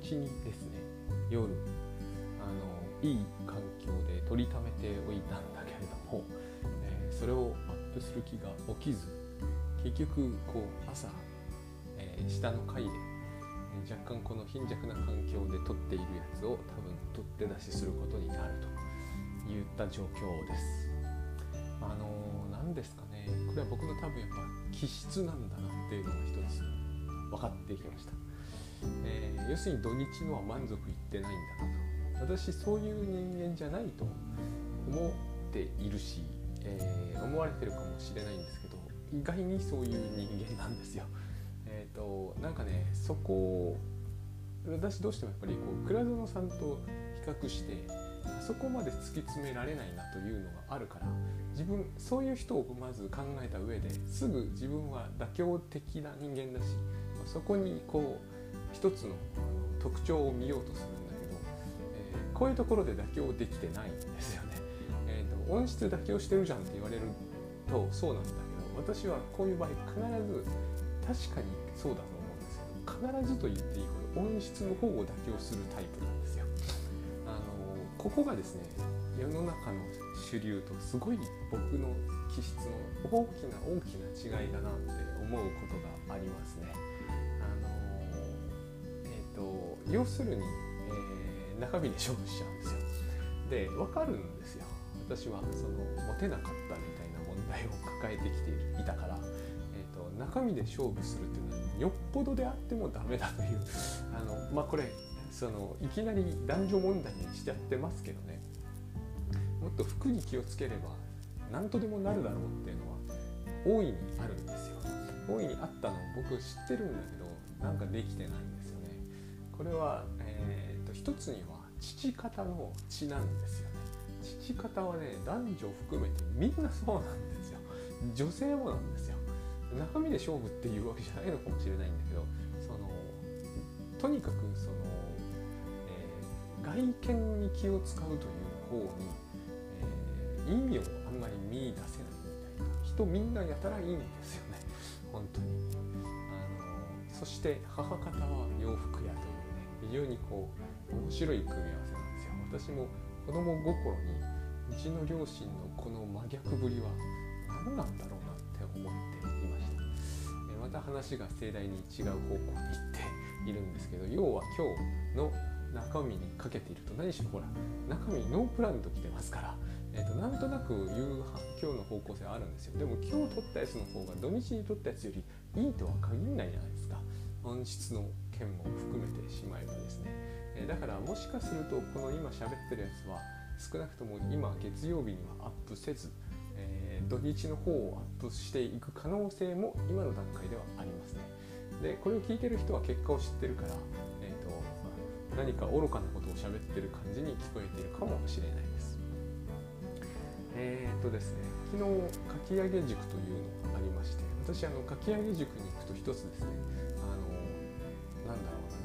日にですね夜あのいい環境で撮りためておいたんだけれども、えー、それをアップする気が起きず結局こう朝、えー、下の階でえ若干この貧弱な環境で撮っているやつを多分取って出しすることになるといった状況です。あの何ですかねこれは僕の多分やっぱ気質なんだなっていうのが一つ分かってきました。えー、要するに土日のは満足いってないんだなと私そういう人間じゃないと思っているし、えー、思われてるかもしれないんですけど意外にそういう人間なんですよ。え、ー、となんかねそこを私どうしてもやっぱりこう倉園さんと比較してあそこまで突き詰められないなというのがあるから自分そういう人をまず考えた上ですぐ自分は妥協的な人間だしそこにこう一つの特徴を見ようとするんだけど、えー、こういうところで妥協できてないんですよね。えーと、音質妥協してるじゃんって言われるとそうなんだけど私はこういう場合必ず確かにそうだと思うんですけど必ずと言っていいほど音質の方を妥協するタイプなんですよ。あのここがですね世の中の主流とすごい僕の気質の大きな大きな違いだなって思うことがありますね。と要するに、えー、中身で勝負しちゃうんですよ。で分かるんですよ。私はそのモテなかったみたいな問題を抱えてきていたから、えーと、中身で勝負するっていうのはよっぽどであってもダメだという。あのまあこれそのいきなり男女問題にしちゃってますけどね。もっと服に気をつければ何とでもなるだろうっていうのは大いにあるんですよ。大いにあったのを僕知ってるんだけどなんかできてない。これは、えーと、一つには父方の血なんですよね。父方はね男女含めてみんなそうなんですよ。女性もなんですよ。中身で勝負っていうわけじゃないのかもしれないんだけどそのとにかくその、えー、外見に気を使うという方に、えー、意味をあんまり見出せないみたいな。人みんなやたらいいんですよね。本当に。あのそして母方は洋服屋と非常にこう面白い組み合わせなんですよ。私も子供心にうちの両親のこの真逆ぶりは何なんだろうなって思っていましたまた話が盛大に違う方向に行っているんですけど要は今日の中身にかけていると何しろほら中身ノープランと来てますから、えーと、なんとなく夕飯今日の方向性はあるんですよ。でも今日取ったやつの方が土日に取ったやつよりいいとは限らないじゃないですか。音質の件も含めてしまえばですね、えだからもしかするとこの今喋ってるやつは少なくとも今月曜日にはアップせず、えー、土日の方をアップしていく可能性も今の段階ではありますね。でこれを聞いてる人は結果を知ってるから、えーと、何か愚かなことを喋ってる感じに聞こえているかもしれないです。えっ、ー、とですね昨日かき上げ塾というのがありまして私あのかき上げ塾に行くと一つですね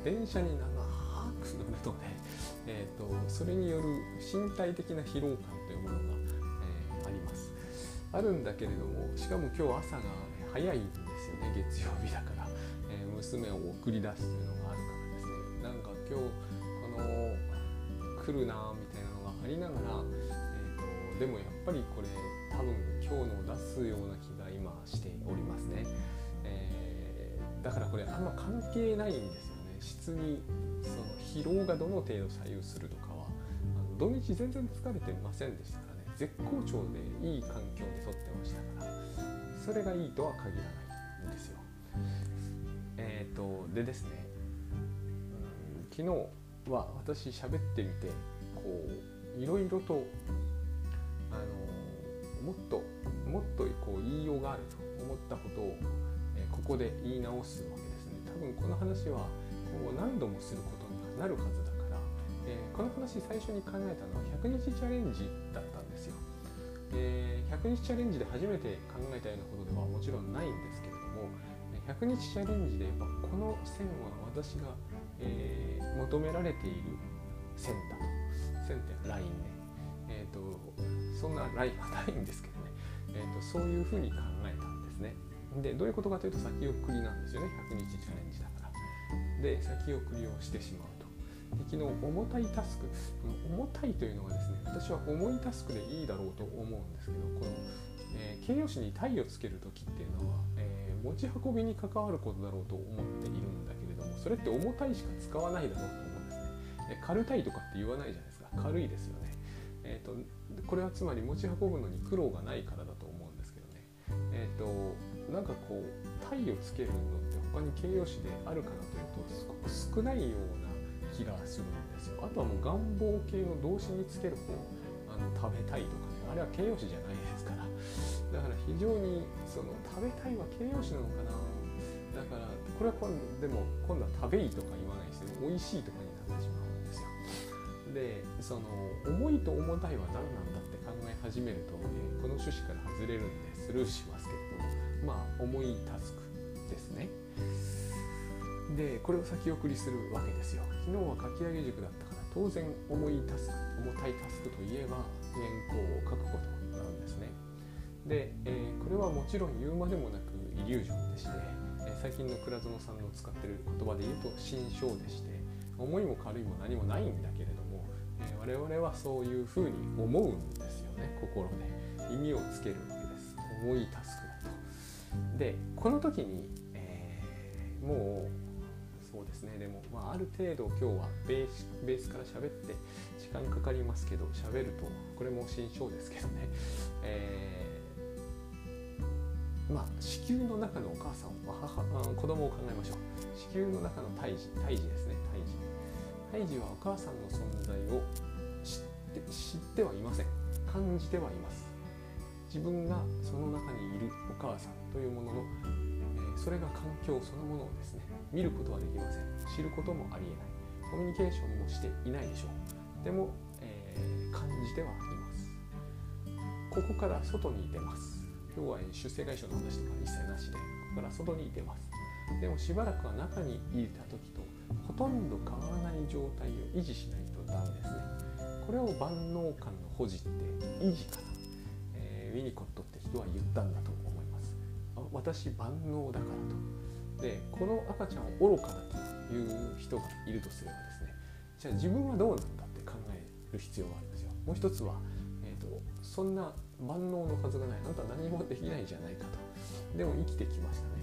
電車に長く乗るとね、えーと、それによる身体的な疲労感というものが、えー、あります。あるんだけれどもしかも今日朝が、ね、早いんですよね月曜日だから、えー、娘を送り出すというのがあるからですね。なんか今日この来るなみたいなのがありながら、えーと、でもやっぱりこれ多分今日の出すような気が今しておりますね。え。だからこれあんま関係ないんです質にその疲労がどの程度左右するとかはあの土日全然疲れてませんでしたからね。絶好調でいい環境で撮ってましたからそれがいいとは限らないんですよ。えっ、ー、とでですね、うん、昨日は私喋ってみてこういろいろとあのもっともっとこう言いようがあると思ったことをえここで言い直すわけですね。多分この話は今後何度もすることになるはずだから、えー、この話最初に考えたのは100日チャレンジだったんですよ、えー、100日チャレンジで初めて考えたようなことではもちろんないんですけれども100日チャレンジでこの線は私が、えー、求められている線だと。線ってラインね。え、ー、とそんなラインはないんですけどね、えーとそういうふうに考えたんですね。でどういうことかというと先送りなんですよね。100日チャレンジだで先送りをしてしまうと。敵の重たいタスク重たいというのがですね私は重いタスクでいいだろうと思うんですけどこの、えー、形容詞に体をつける時っていうのは、えー、持ち運びに関わることだろうと思っているんだけれどもそれって重たいしか使わないだろうと思うんですね、え、軽たいとかって言わないじゃないですか。軽いですよね。えーと、これはつまり持ち運ぶのに苦労がないからだと思うんですけどね。えっ、ー、となんかこう体をつけるのって他に形容詞であるかなとすごく少ないような気がするんですよ。あとはもう願望系の動詞につける方あの食べたいとかね。あれは形容詞じゃないですから。だから非常にその食べたいは形容詞なのかな。だからこれは今度でも今度は食べいとか言わないですよ美味しいとかになってしまうんですよ。でその重いと重たいは何なんだって考え始めると、ね、この趣旨から外れるんでスルーしますけれど。もまあ重いタスクですね。でこれを先送りするわけですよ。昨日は書き上げ塾だったから当然重いタスク重たいタスクといえば原稿を書くことなんですね。で、えー、これはもちろん言うまでもなくイリュージョンでして、えー、最近の倉園さんの使ってる言葉で言うと心象でして重いも軽いも何もないんだけれども、えー、我々はそういうふうに思うんですよね心で。意味をつけるわけです。重いタスクだと。でこの時に、えー、もうそうですね。でも、まあ、ある程度今日はベースベースから喋って時間かかりますけど喋るとこれも新章ですけどね、えー、まあ子宮の中のお母さんは母子供を考えましょう。子宮の中の胎児胎児ですね胎児。胎児はお母さんの存在を知って知ってはいません。感じてはいます。自分がその中にいるお母さんというもののそれが環境そのものをですね。見ることはできません。知ることもありえない。コミュニケーションもしていないでしょう。でも、えー、感じてはいます。ここから外に出ます。今日は出世会社の話とか一切なしでここから外に出ます。でもしばらくは中にいた時とほとんど変わらない状態を維持しないとダメですね。これを万能感の保持って維持かな、えー、ウィニコットって人は言ったんだと思います。私万能だからと。でこの赤ちゃんを愚かだという人がいるとすればですねじゃあ自分はどうなんだって考える必要があるんですよ。もう一つは、えーと、そんな万能のはずがないあなたは何もできないじゃないかと。でも生きてきましたね、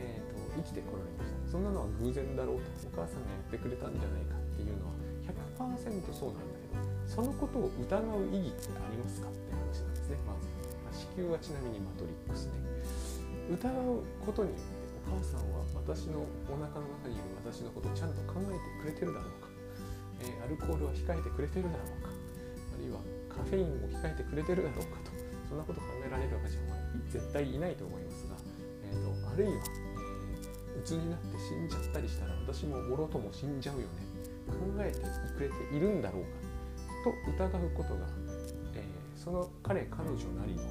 えーと、生きてこられました。そんなのは偶然だろうと。お母さんがやってくれたんじゃないかっていうのは100%そうなんだけどそのことを疑う意義ってありますかって話なんですね。まず子宮はちなみにマトリックスね疑うことによ母さんは私のお腹の中にいる私のことをちゃんと考えてくれてるだろうか、えー、アルコールは控えてくれてるだろうか。あるいはカフェインを控えてくれてるだろうかと。そんなこと考えられる赤ちゃんは絶対いないと思いますが、えーと、あるいは、えー、鬱になって死んじゃったりしたら私ももろとも死んじゃうよね。考えてくれているんだろうか。と疑うことが、えー、その彼彼女なりの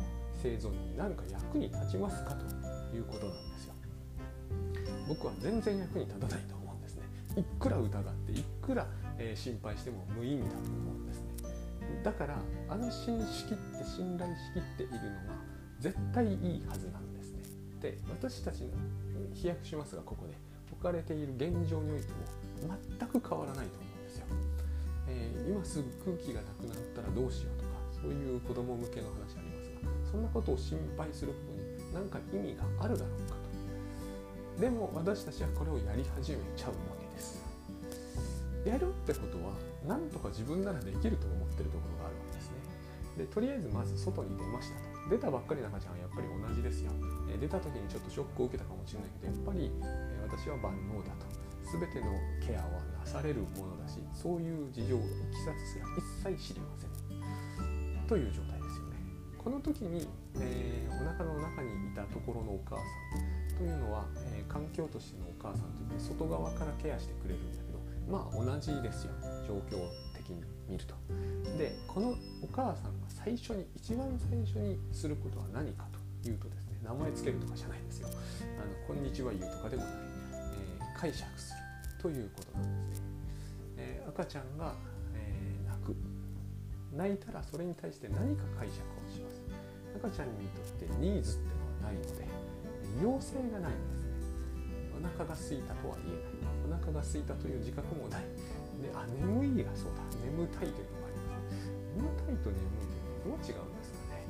生存に何か役に立ちますかということなんですよ。僕は全然役に立たないと思うんですね。いくら疑っていくら、えー、心配しても無意味だと思うんですね。だから安心しきって信頼しきっているのが絶対いいはずなんですね。で私たちの飛躍しますがここで置かれている現状においても全く変わらないと思うんですよ、えー、今すぐ空気がなくなったらどうしようとかそういう子供向けの話ありますがそんなことを心配することに何か意味があるだろうか。でも私たちはこれをやり始めちゃうわけです。やるってことはなんとか自分ならできると思ってるところがあるわけですね。でとりあえずまず外に出ましたと。出たばっかりの赤ちゃんはやっぱり同じですよ、出た時にちょっとショックを受けたかもしれないけどやっぱり、私は万能だと。全てのケアはなされるものだしそういう事情いきさつすら一切知りません。という状態ですよね。この時に、えー、お腹の中にいたところのお母さんというのは、えー、環境としてのお母さんといって外側からケアしてくれるんだけどまあ同じですよ状況的に見ると。でこのお母さんが最初に一番最初にすることは何かというとですね名前つけるとかじゃないですよ。あのこんにちは言うとかでもない、えー、解釈するということなんですね。えー、赤ちゃんが、え泣く泣いたらそれに対して何か解釈をします。赤ちゃんにとってニーズってのはないので要請がないんですねお腹が空いたとは言えない。お腹が空いたという自覚もない。であ眠いがそうだ眠たいというのがあります眠たいと眠いというのはどう違うんですかね、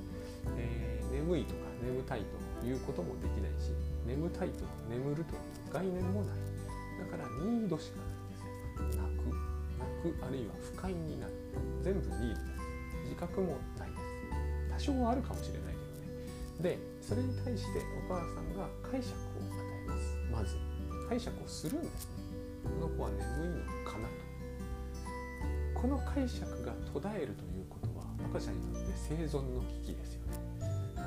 えー、眠いとか眠たいということもできない。し眠たいと眠るという概念もない。だからニードしかない。んです泣く泣くあるいは不快になる全部ニードです自覚もない。です多少はあるかもしれない。でそれに対してお母さんが解釈を与えます。まず。解釈をするんですね。この子は眠いのかなと。この解釈が途絶えるということは赤ちゃんにとって生存の危機ですよね。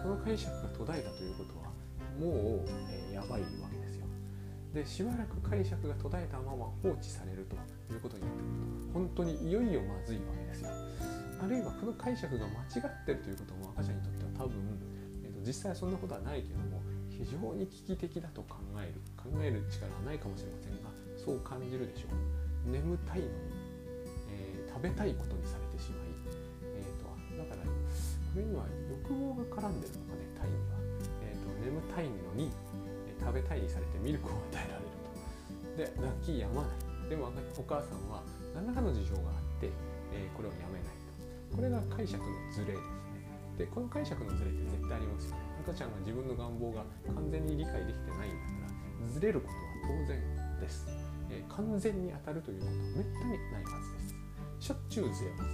この解釈が途絶えたということはもう、えー、やばいわけですよ。でしばらく解釈が途絶えたまま放置されるということになってくると本当にいよいよまずいわけですよ。あるいはこの解釈が間違ってるということも赤ちゃんにとっては多分、実際そんなことはないけども非常に危機的だと考える考える力はないかもしれませんがそう感じるでしょう。眠たいのに食べたいことにされてしまい、えーと、だからこれには欲望が絡んでるのかねタイには、えーと、眠たいのに、え食べたいにされてミルクを与えられると。で泣き止まない。でもお母さんは何らかの事情があって、えー、これをやめないと。これが解釈のズレ。ですねでこの解釈のズレって絶対ありますよね。赤ちゃんが自分の願望が完全に理解できてないんだからずれることは当然です、えー、完全に当たるということはめったにないはずです。しょっちゅうずれます。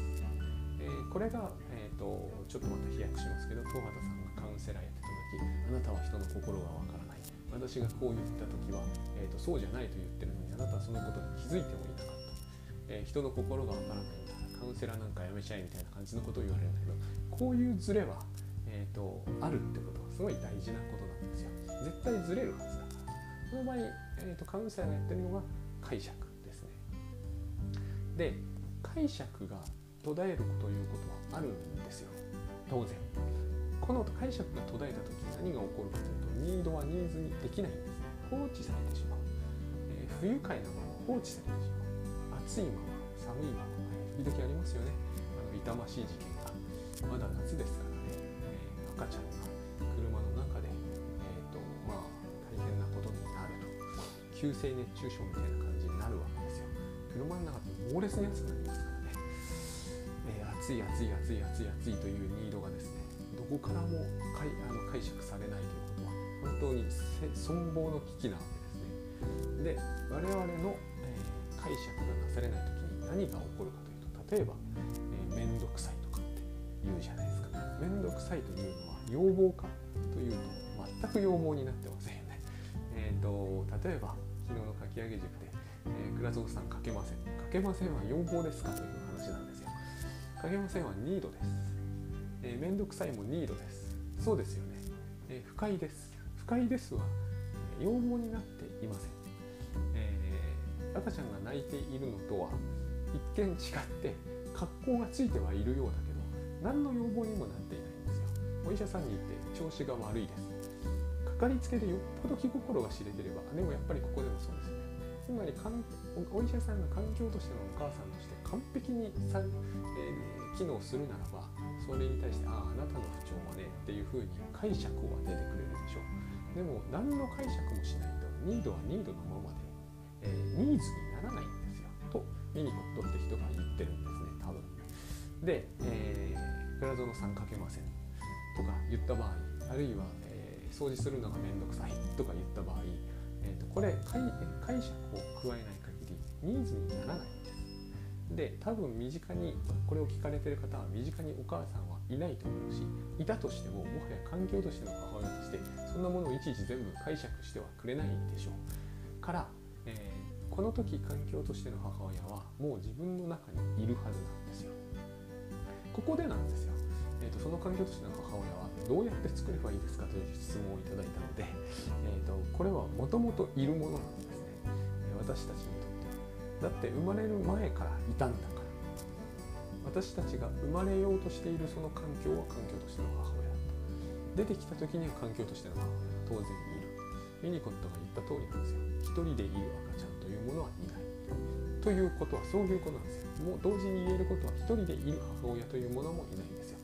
えー、これが、えーと、ちょっとまた飛躍しますけど東畑さんがカウンセラーやってた時あなたは人の心がわからない。私がこう言った時は、えーと、そうじゃないと言ってるのにあなたはそのことに気づいてもいなかった、えー、人の心がわからないんだ。カウンセラーなんかやめちゃえみたいな感じのことを言われるんだけどこういうズレは、えーと、あるってことはすごい大事なことなんですよ。絶対ずれるはずだから。この場合、えー、とカウンセラーがやってるのが解釈ですね。で解釈が途絶えるということはあるんですよ。当然。この解釈が途絶えた時何が起こるかというとニードはニーズにできないんです。放置されてしまう、えー、不愉快なもの放置されてしまう。暑いまま寒いまま、時々ありますよね。あの痛ましい事件が。まだ夏ですからね、えー、赤ちゃんが車の中で、えーとまあ、大変なことになると。急性熱中症みたいな感じになるわけですよ。車の中で猛烈に暑くなりますからね、えー、暑い暑い暑い暑い暑いというニードがですねどこからも解あの解釈されないということは本当に存亡の危機なわけですね。で我々の、えー、解釈がなされない時に何が起こるかと。例えば面倒、えー、くさいとかって言うじゃないですか。面倒くさいというのは要望かというと全く要望になってませんよね。えっ、ー、と例えば昨日のかき上げ塾でえー、倉蔵さんかけません。かけませんは要望ですかという話なんですよ。かけませんはニードです、えー、めんどくさいもニードです。そうですよね、えー、不快です。不快ですは、要望になっていません、えー、赤ちゃんが泣いているのとは一見違って格好がついてはいるようだけど何の要望にもなっていないんですよ。お医者さんに行って調子が悪いです。かかりつけでよっぽど気心が知れてればでもやっぱりここでもそうですよね。つまりお医者さんが環境としてのお母さんとして完璧にさ、えー、機能するならばそれに対してあああなたの不調はねっていうふうに解釈を当ててくれるでしょう。でも何の解釈もしないとニードはニードのままで、えー、ニーズにならないんですミニコットって人が言ってるんですね多分で、えー、倉園さんかけませんとか言った場合あるいは、えー、掃除するのがめんどくさいとか言った場合えーと、これ解釈を加えない限りニーズにならないんです。で多分身近にこれを聞かれてる方は身近にお母さんはいないと思うしいたとしてももはや環境としての母親としてそんなものをいちいち全部解釈してはくれないでしょうから、えー、この時環境としての母親はもう自分の中にいるはずなんですよ。ここでなんですよ、えーとその環境としての母親はどうやって作ればいいですかという質問をいただいたので、えーと、これはもともといるものなんですね。私たちにとっては。だって生まれる前からいたんだから。私たちが生まれようとしているその環境は環境としての母親出てきた時には環境としての母親が当然いる。ミニコットが言った通りなんですよ。一人でいる赤ちゃん。ものはいないということはそういうことなんですよもう同時に言えることは一人でいる母親というものもいないんですよ。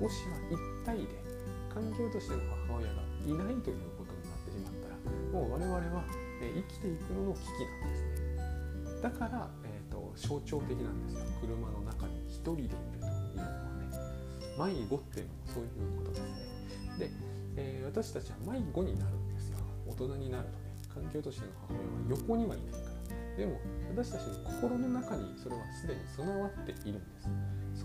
もしは一体で環境としての母親がいないということになってしまったらもう我々は、え生きていくのの危機なんですねだから、えーと、象徴的なんですよ車の中に一人でいるというのはね迷子っていうのもそういうことですねで、えー、私たちは迷子になるんですよ。大人になるとね環境としての母親は横にはいない。でも私たちの心の中にそれはすでに備わっているんです。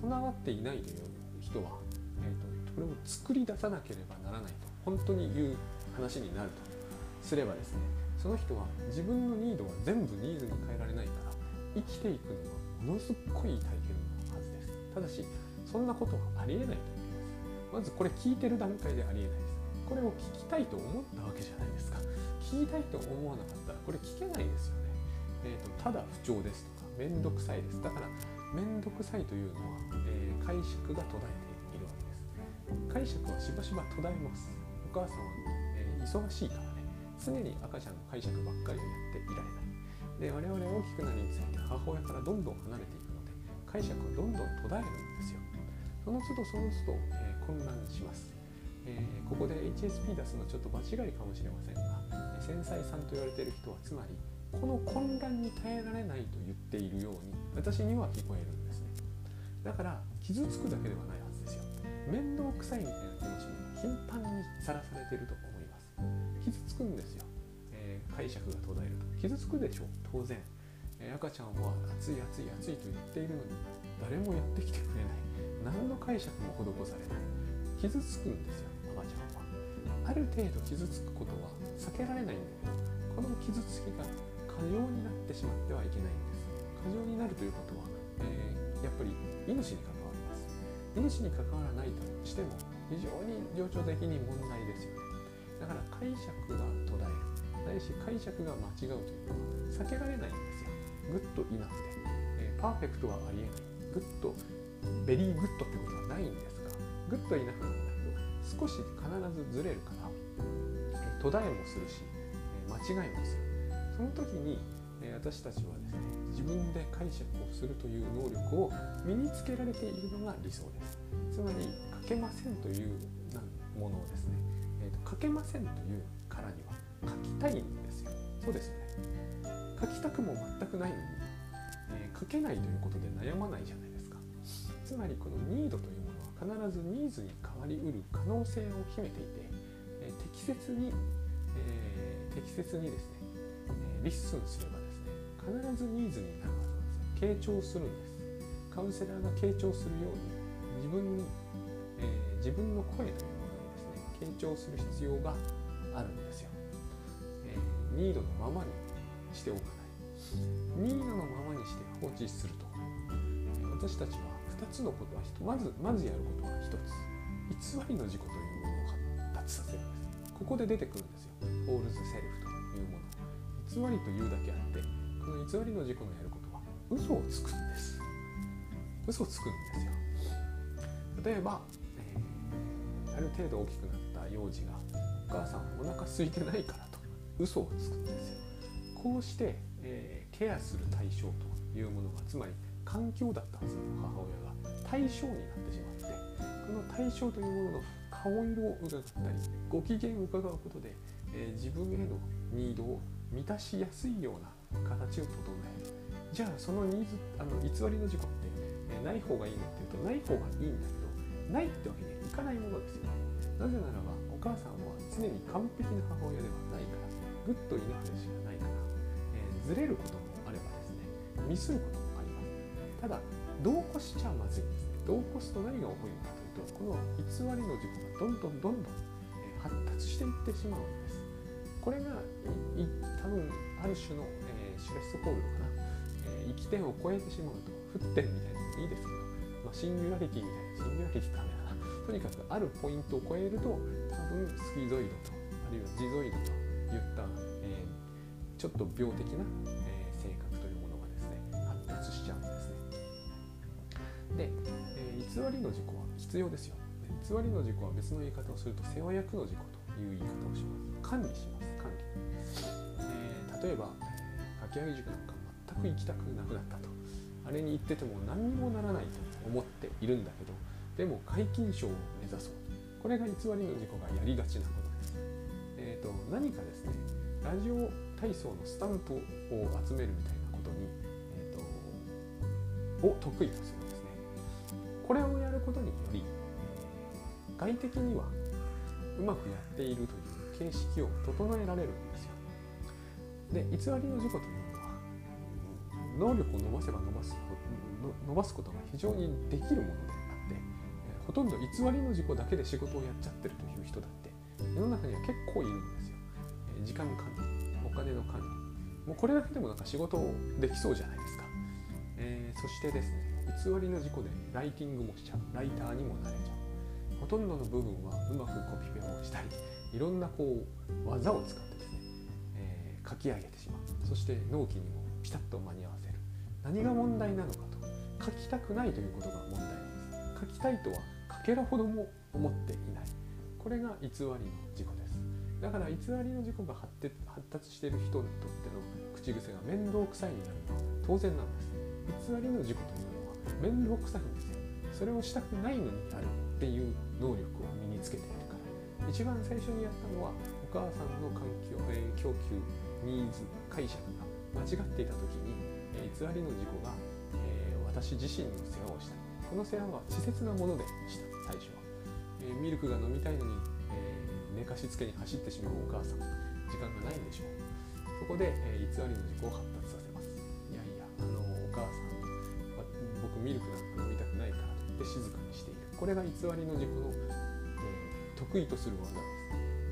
備わっていないという人は、えーと、これを作り出さなければならないと本当に言う話になると。すればですねその人は自分のニードは全部ニーズに変えられないから生きていくのはものすっごい大変なはずです。ただしそんなことはありえないと思います。まずこれ聞いてる段階でありえないです。これを聞きたいと思ったわけじゃないですか。聞きたいと思わなかったらこれ聞けないですよね、えーと、ただ不調ですとかめんどくさいです。だからめんどくさいというのは、えー、解釈が途絶えているわけです。解釈はしばしば途絶えます。お母さんは、えー、忙しいからね。常に赤ちゃんの解釈ばっかりをやっていられない。で我々大きくなりについて母親からどんどん離れていくので解釈はどんどん途絶えるんですよ。その都度その都度、えー、混乱します、えー、ここで HSP 出すのちょっと場違いかもしれませんが繊細さんと言われている人はつまりこの混乱に耐えられないと言っているように私には聞こえるんですね。だから傷つくだけではないはずですよ。面倒くさいみたいな気持ちに頻繁にさらされていると思います。傷つくんですよ、えー、解釈が途絶えると。傷つくでしょう。当然、え、赤ちゃんは暑い暑い暑いと言っているのに誰もやってきてくれない。何の解釈も施されない。傷つくんですよ赤ちゃんは。ある程度傷つくことは避けられないんだけどこの傷つきが過剰になってしまってはいけないんです。過剰になるということは、えー、やっぱり命に関わります。命に関わらないとしても非常に情緒的に問題ですよね。だから解釈が途絶える。ないし解釈が間違うというのは避けられないんですよ。 good enough で、えー、パーフェクトはありえない。 good、very good ってことはないんですが good enough なんだけど少し必ずずれるから途絶えもするし間違いもする。その時に私たちはですね自分で解釈をするという能力を身につけられているのが理想です。つまり書けませんというものをですね、えーと、書けませんというからには書きたいんですよ。そうですよね。書きたくも全くないのに、えー、書けないということで悩まないじゃないですか。つまりこの need というものは必ずニーズに変わりうる可能性を秘めていてえ適切に、えー、適切にですね、ー、 listen すればですね必ずニーズになるはずなんですよ傾聴するんです。カウンセラーが傾聴するように自分に、えー、自分の声というものにですね傾聴する必要があるんですよ、えー、ニードのままにしておかない。ニードのままにして放置すると、私たちは2つのことはまずまずやることは1つ。偽りの自己というものを発達させるんです。ここで出てくるんですよ。false self というもの。偽りというだけあってこの偽りの自己のやることは嘘をつくんです。嘘をつくんですよ。例えば、えー、ある程度大きくなった幼児がお母さんお腹空いてないからと嘘をつくんですよ。こうして、えー、ケアする対象というものがつまり環境だったはずの母親が対象になってしまってこの対象というものの顔色を伺ったりご機嫌を伺うことで、えー、自分へのニードを満たしやすいような形を整える。じゃあそのニーズあの偽りの事故って、え、ない方がいいのっていうとない方がいいんだけどないってわけにはいかないものですよね。なぜならばお母さんは常に完璧な母親ではないからグッといなくでしかないから、えー、ずれることもあればですねミスることもあります。ただ同行しちゃまずい。んですね同行すと何が起こるかというとこの偽りの自己がどんどんどんどん発達していってしまうんです。これが多分ある種の、えー、シュレスホールドかな、えー、生き点を超えてしまうと沸点みたいなのもいいですけど、まあ、シンギュラリティみたいなシンギュラリティダメだな。とにかくあるポイントを超えると多分スキゾイドとあるいはジゾイドといった、えー、ちょっと病的な、え性格というものがですね発達しちゃうんですね。で、え偽りの自己は必要ですよ。偽りの事故は別の言い方をすると世話役の事故という言い方をします。管理します、例えばかき上げ塾なんか全く行きたくなくなったと。あれに行ってても何にもならないと思っているんだけどでも皆勤賞を目指そうと。これが偽りの事故がやりがちなことです、えーと、何かですねラジオ体操のスタンプを集めるみたいなことに、えーと、を得意とするんですねこれをやることにより外的にはうまくやっているという形式を整えられるんです。で偽りの事故というのは能力を伸ばせば伸ばす伸ばすことが非常にできるものであってほとんど偽りの事故だけで仕事をやっちゃってるという人だって世の中には結構いるんですよ。時間管理お金の管理。もうこれだけでもなんか仕事できそうじゃないですか、えー、そしてですね偽りの事故でライティングもしちゃう。ライターにもなれちゃう。ほとんどの部分はうまくコピペをしたりいろんなこう技を使ってですね、えー、書き上げてしまう。そして納期にもピタッと間に合わせる。何が問題なのかと。書きたくないということが問題です。書きたいとはかけらほども思っていない。これが偽りの事故です。だから偽りの事故が発達している人にとっての口癖が面倒くさいになるのは当然なんです。偽りの事故というのは面倒くさいんですよ。それをしたくないのにやるっていう能力を身につけているから。一番最初にやったのはお母さんの環境、えー、供給ニーズ解釈が間違っていた時に、え、偽りの事故が、えー、私自身の世話をした。この世話は稚拙なものでした。最初は。えミルクが飲みたいのに、え寝かしつけに走ってしまうお母さん。時間がないんでしょう。そこで、え偽りの事故を発達させます。いやいやあのお母さん僕ミルクなんか飲みたくないからって静かにしている。これが偽りの事故の、え得意とする技です。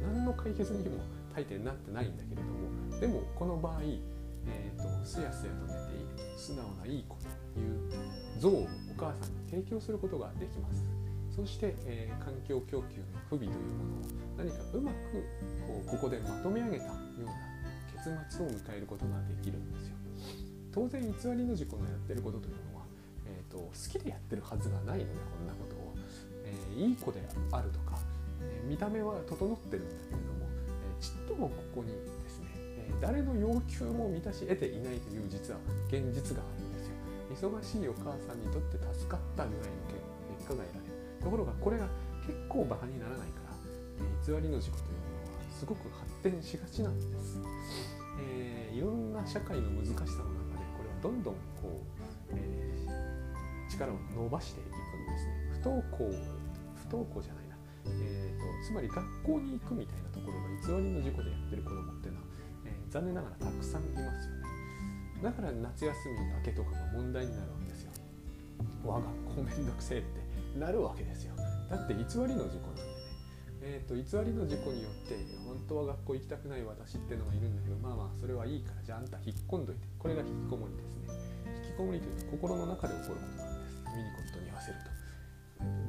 何の解決にも大抵なってないんだけれどもでもこの場合、えーと、すやすやと寝ている素直ないい子という像をお母さんに提供することができますそして、えー、環境供給の不備というものを何かうまくこうここでまとめ上げたような結末を迎えることができるんですよ。当然偽りの事故のやってることというのは、えーと、好きでやってるはずがないのでこんなことを、えー、いい子であるとか、えー、見た目は整ってるんだけれども、え、ちっともここに、誰の要求も満たし得ていないという実は現実があるんですよ。忙しいお母さんにとって助かったぐらいの結果が得られる。ところがこれが結構バカにならないから、え偽りの事故というものはすごく発展しがちなんです、えー、いろんな社会の難しさの中でこれはどんどんこう、えー、力を伸ばしていくんですね不登校不登校じゃないな、えーと、つまり学校に行くみたいなところが偽りの事故でやってる子供っていうのは、残念ながらたくさんいますよね。だから夏休み明けとかが問題になるわけですよ。我が学校めんどくせえってなるわけですよ。だって偽りの事故なんでね。えーと、偽りの事故によって本当は学校行きたくない私ってのがいるんだけどまあまあそれはいいからじゃああんた引っ込んどいて。これが引きこもりですね。引きこもりというのは心の中で起こることなんです。ミニコットに言わせると。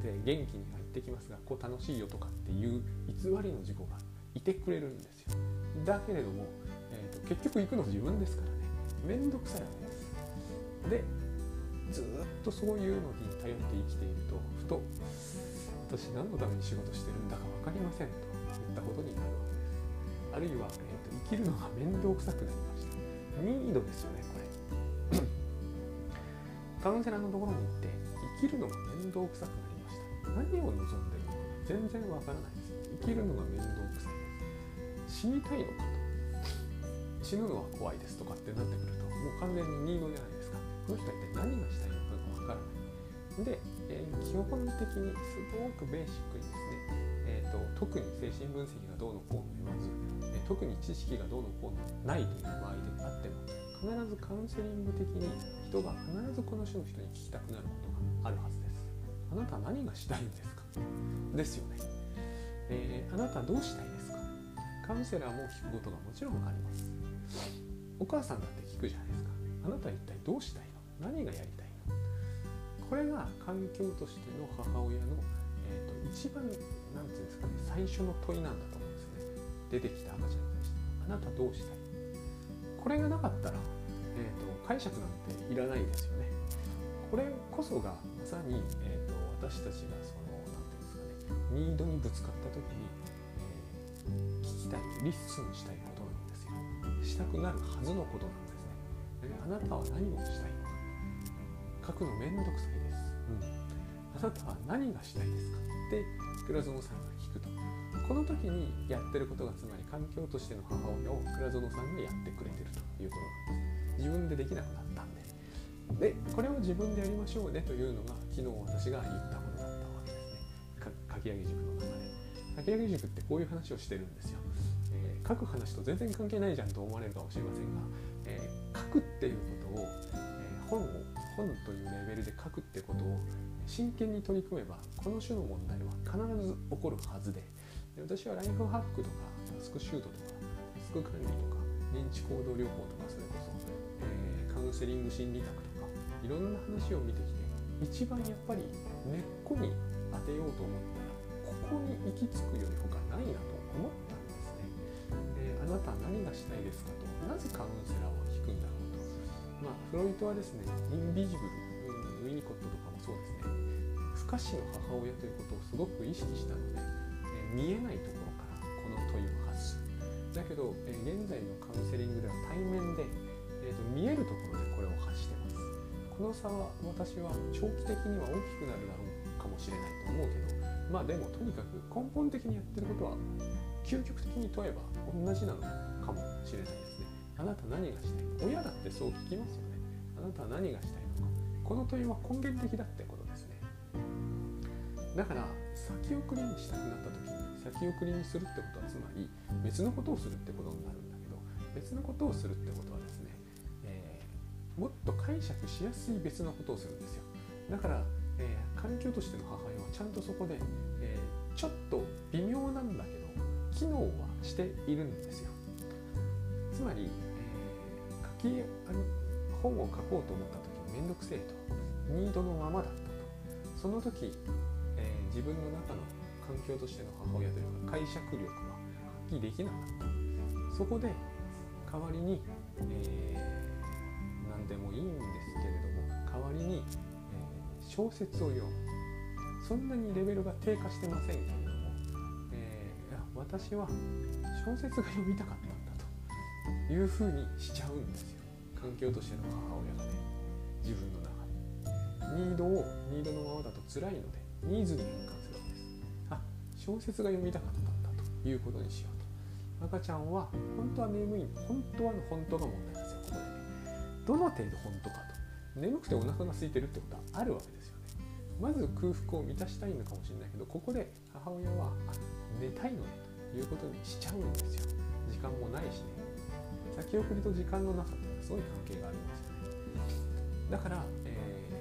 で元気に入ってきますがこう楽しいよとかっていう偽りの事故がいてくれるんですよ。だけれども、結局行くの自分ですからね。面倒くさいわけでずっとそういうのに頼って生きているとふと私何のために仕事してるんだか分かりませんといったことになるわけです。あるいは、えーと、生きるのが面倒くさくなりました。ニードですよねこれ。カウンセラーのところに行って生きるのが面倒くさくなりました。何を望んでるのか全然わからないです。生きるのが面倒くさい。死にたいのかと。死ぬのは怖いですとかってなってくるともう完全にニードじゃないですか。この人は一体何がしたいのかがわからない。で、えー、基本的にすごくベーシックにですね、えーと、特に精神分析がどうのこうの言わず、え、特に知識がどうのこうのないという場合であっても必ずカウンセリング的に人が必ずこの種の人に聞きたくなることがあるはずです。あなた何がしたいんですか？ですよね、えー、あなたどうしたいですか？カウンセラーも聞くことがもちろんあります。お母さんだって聞くじゃないですか。あなたは一体どうしたいの？何がやりたいの？これが環境としての母親の、えーと、一番何て言うんですかね最初の問いなんだと思うんですよね。出てきた赤ちゃんに対して。あなたどうしたい？これがなかったら、えーと、解釈なんていらないですよね。これこそがまさに、えーと、私たちがその何て言うんですかね need にぶつかった時に、えー、聞きたい listen したいしたくなるはずのことなんですね。あなたは何をしたいのか。書くのめんどくさいです、うん、あなたは何がしたいですか。って倉園さんが聞くと。この時にやってることがつまり環境としての母親を倉園さんがやってくれてるということなんです。自分でできなくなったんで、でこれを自分でやりましょうねというのが昨日私が言ったことだったわけですね。かき上げ塾の中で。かき上げ塾ってこういう話をしてるんですよ、書く話と全然関係ないじゃんと思われるかもしれませんが、えー、書くっていうことを、えー、本を本というレベルで書くってことを真剣に取り組めばこの種の問題は必ず起こるはずでで私はライフハックとかタスクシュートとかタスク管理とか認知行動療法とかそれこそ、えー、カウンセリング心理学とかいろんな話を見てきて一番やっぱり根っこに当てようと思ったらここに行き着くより他ないなと思ったんですね。えー、あなた何がしたいですかと。なぜカウンセラーを引くんだろうと。まあフロイトはですねインビジブル、うん、ウィニコットとかもそうですね。不可視の母親ということをすごく意識したので、えー、見えないところからこの問いを発す。だけど、えー、現在のカウンセリングでは対面で、えーと、見えるところでこれを発してます。この差は私は長期的には大きくなるだろうかもしれないと思うけどまあでもとにかく根本的にやってることは究極的に問えば同じなのかもしれないですね。あなた何がしたい親だってそう聞きますよね。あなたは何がしたいのか。この問いは根源的だってことですね。だから先送りにしたくなった時に先送りにするってことはつまり別のことをするってことになるんだけど別のことをするってことはですね、えー、もっと解釈しやすい別のことをするんですよ。だからえー、環境としての母親はちゃんとそこで、えー、ちょっと微妙なんだけど機能はしているんですよ。つまり、えー、書きあ本を書こうと思った時に面倒くせえとニードのままだったと。その時、えー、自分の中の環境としての母親というか解釈力は発揮できなかった。そこで代わりに、えー、何でもいいんですけれども代わりに小説を読む。そんなにレベルが低下してませんけれども、えー、私は小説が読みたかったんだと。いうふうにしちゃうんですよ。環境としての母親がね。自分の中で。ニードをニードのままだと辛いのでニーズに変換するわけです。あ小説が読みたかったんだということにしようと。赤ちゃんは本当は眠い本当はの本当が問題ですよここでね。どの程度本当かと。眠くてお腹が空いてるってことはあるわけですまず空腹を満たしたいのかもしれないけどここで母親はあ寝たいの？ねということにしちゃうんですよ。時間もないしね。先送りと時間のなさっていうのはすごい関係がありますよね。だから、え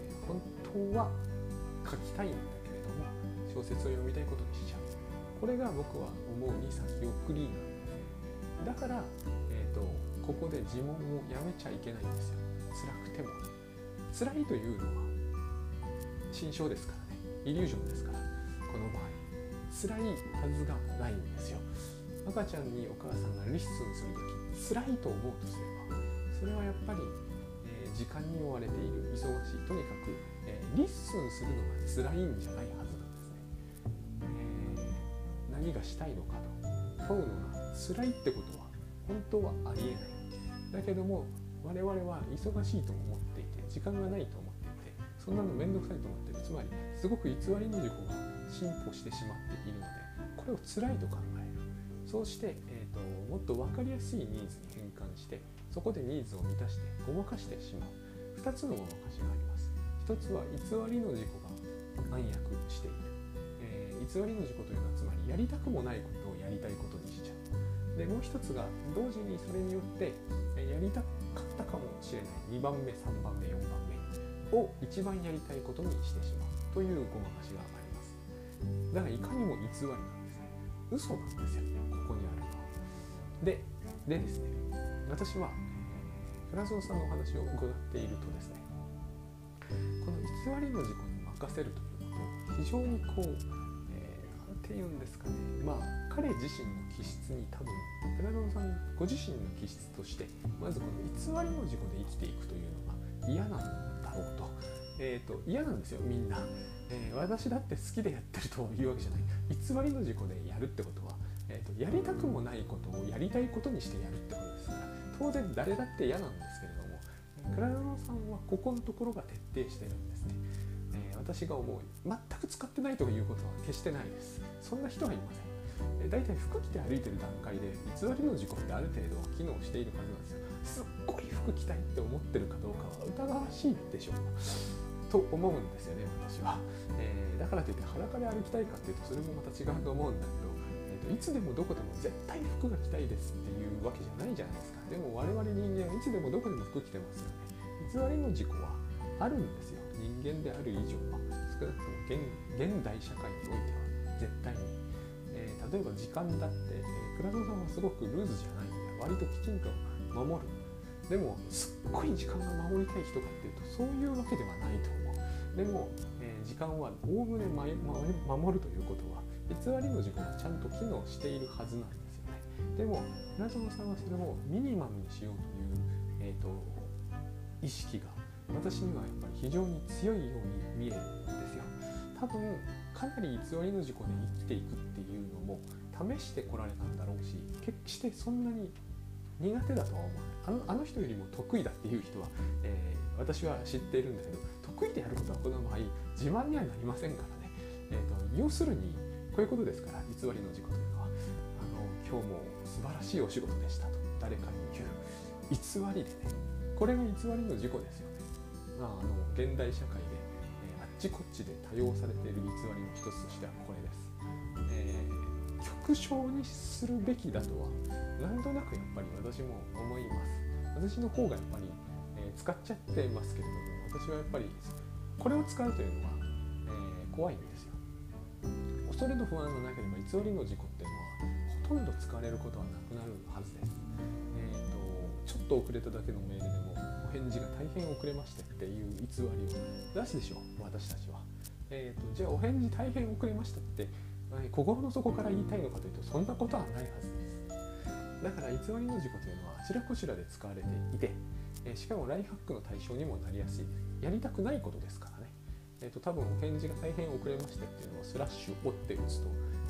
ー、本当は書きたいんだけれども小説を読みたいことにしちゃう。これが僕は思うに先送りなんですね。だから、えーと、ここで自問をやめちゃいけないんですよ。辛くても。辛いというのは心象ですからね。イリュージョンですから。この場合辛いはずがないんですよ。赤ちゃんにお母さんが listen する時辛いと思うとすればそれはやっぱり、えー、時間に追われている忙しい。とにかく、えー、 listen するのが辛いんじゃないはずなんですね、えー、何がしたいのかと。問うのが辛いってことは本当はありえない。だけども我々は忙しいと思っていて時間がないと思そんなの面倒くさいと思ってる。つまりすごく偽りの自己が進歩してしまっているのでこれを辛いと考える。そうして、えーと、もっと分かりやすいニーズに変換してそこでニーズを満たしてごまかしてしまう。2つのごまかしがあります。1つは偽りの自己が暗躍している、えー、偽りの自己というのはつまりやりたくもないことをやりたいことにしちゃう。でもう一つが同時にそれによってやりたかったかもしれない。2番目3番目4番目。を一番やりたいことにしてしまうというごまかしがあります。だからいかにも偽りなんですね嘘なんですよここにあるのは。ででですね私は倉蔵さんのお話を伺っているとですねこの偽りの自己に任せるということを非常にこう、えー、て言うんですかね。まあ彼自身の気質に多分倉蔵さんご自身の気質としてまずこの偽りの自己で生きていくというのが嫌なんろうと,、えーと、嫌なんですよみんな、えー、私だって好きでやってるというわけじゃない。偽りの事故でやるってことは、えーと、やりたくもないことをやりたいことにしてやるってことですから。当然誰だって嫌なんですけれどもクライナさんはここのところが徹底してるんですね、えー、私が思う全く使ってないということは決してないです。そんな人はいません。大体服着て歩いてる段階で偽りの事故ってある程度機能しているはずなんですよ。すっごい服着たいって思ってるかどうかは疑わしいでしょう。と思うんですよね私は、えー、だからといって裸で歩きたいかっていうとそれもまた違うと思うんだけど、えーと、いつでもどこでも絶対服が着たいですっていうわけじゃないじゃないですか。でも我々人間はいつでもどこでも服着てますよね。偽りの事故はあるんですよ。人間である以上は。少なくとも現現代社会においては絶対に、例えば時間だって、えー、倉野さんはすごくルーズじゃないんで割ときちんと守る。でもすっごい時間が守りたい人かっていうとそういうわけではないと思う。でも、えー、時間はおおむね守るということは偽りの時間がちゃんと機能しているはずなんですよね。でも村園さんはそれをミニマムにしようという、えーと、意識が私にはやっぱり非常に強いように見えるんですよ。多分かなり偽りの事故で生きていくっていうのも試してこられたんだろうし決してそんなに苦手だとは思わない。あのあの人よりも得意だっていう人は、えー、私は知っているんだけど得意でやることはこの場合自慢にはなりませんからね、えーと、要するにこういうことですから偽りの事故というのはあの今日も素晴らしいお仕事でしたと。誰かに言う。偽りでね。これが偽りの事故ですよね、まあ、あの現代社会、ちこっちで多用されている偽りの一つとしてはこれです、えー、極小にするべきだとはなんとなくやっぱり私も思います。私の方がやっぱり、えー、使っちゃってますけれども私はやっぱりこれを使うというのは、えー、怖いんですよ。恐れと不安がなければ偽りの事故っていうのはほとんど使われることはなくなるはずです、えーと、ちょっと遅れただけのメールでもお返事が大変遅れましてっていう偽りを出すでしょう私たちは、えーと、じゃあお返事大変遅れましたって、えー、心の底から言いたいのかというとそんなことはないはずです。だから偽りの事故というのはあちらこちらで使われていて、えしかもライフハックの対象にもなりやすい。やりたくないことですからね、えーと、多分お返事が大変遅れましてっていうのをスラッシュ折って打つと、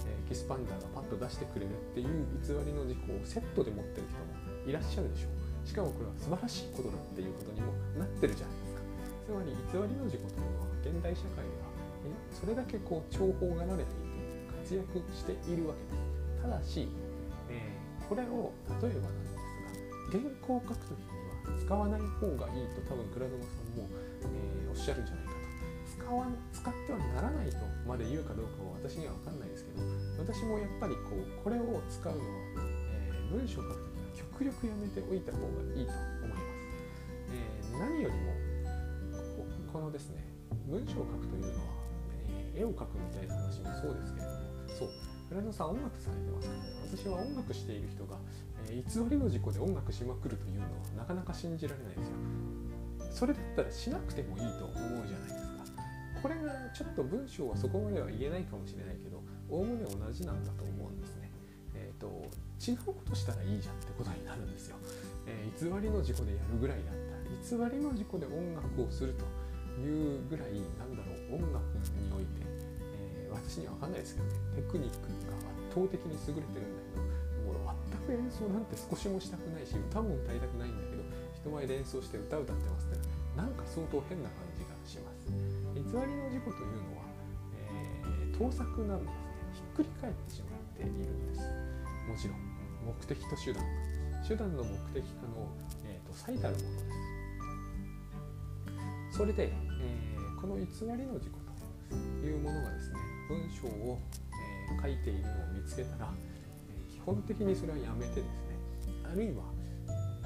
えー、キスパンダーがパッと出してくれるっていう偽りの事故をセットで持ってる人もいらっしゃるでしょう。しかもこれは素晴らしいことだっていうことにもなってるじゃないですか。つまり偽りの事故というのは現代社会ではそれだけこう重宝がられていて活躍しているわけです。ただしえこれを例えばなんですが原稿を書くときには使わない方がいいと多分倉園さんも、えー、おっしゃるんじゃないかと。使わ使ってはならないとまで言うかどうかは私には分かんないですけど私もやっぱりこうこれを使うのは、えー、文章を書く極力やめておいた方がいいと思います、えー、何よりもこのですね文章を書くというのは、えー、絵を描くみたいな話もそうですけれどもそう村野さん音楽されてますからね私は音楽している人が、えー、偽りの事故で音楽しまくるというのはなかなか信じられないですよ。それだったらしなくてもいいと思うじゃないですか。これがちょっと文章はそこまでは言えないかもしれないけどおおむね同じなんだと思うんですえっ、ー、と違うことしたらいいじゃんってことになるんですよ、えー、偽りの事故でやるぐらいだったら偽りの事故で音楽をするというぐらいなんだろう音楽においてえ私には分かんないですけどねテクニックが圧倒的に優れてるんだけどもう全く演奏なんて少しもしたくないし歌も歌いたくないんだけど人前で演奏して歌歌ってますってなんか相当変な感じがします。偽りの事故というのは、えー、盗作なんですね。ひっくり返ってしまっているんです。もちろん目的と手段。手段の目的化の、えーと、最たるものです。それで、えー、この偽りの事故というものがですね文章を、えー、書いているのを見つけたら、えー、基本的にそれはやめてですねあるいは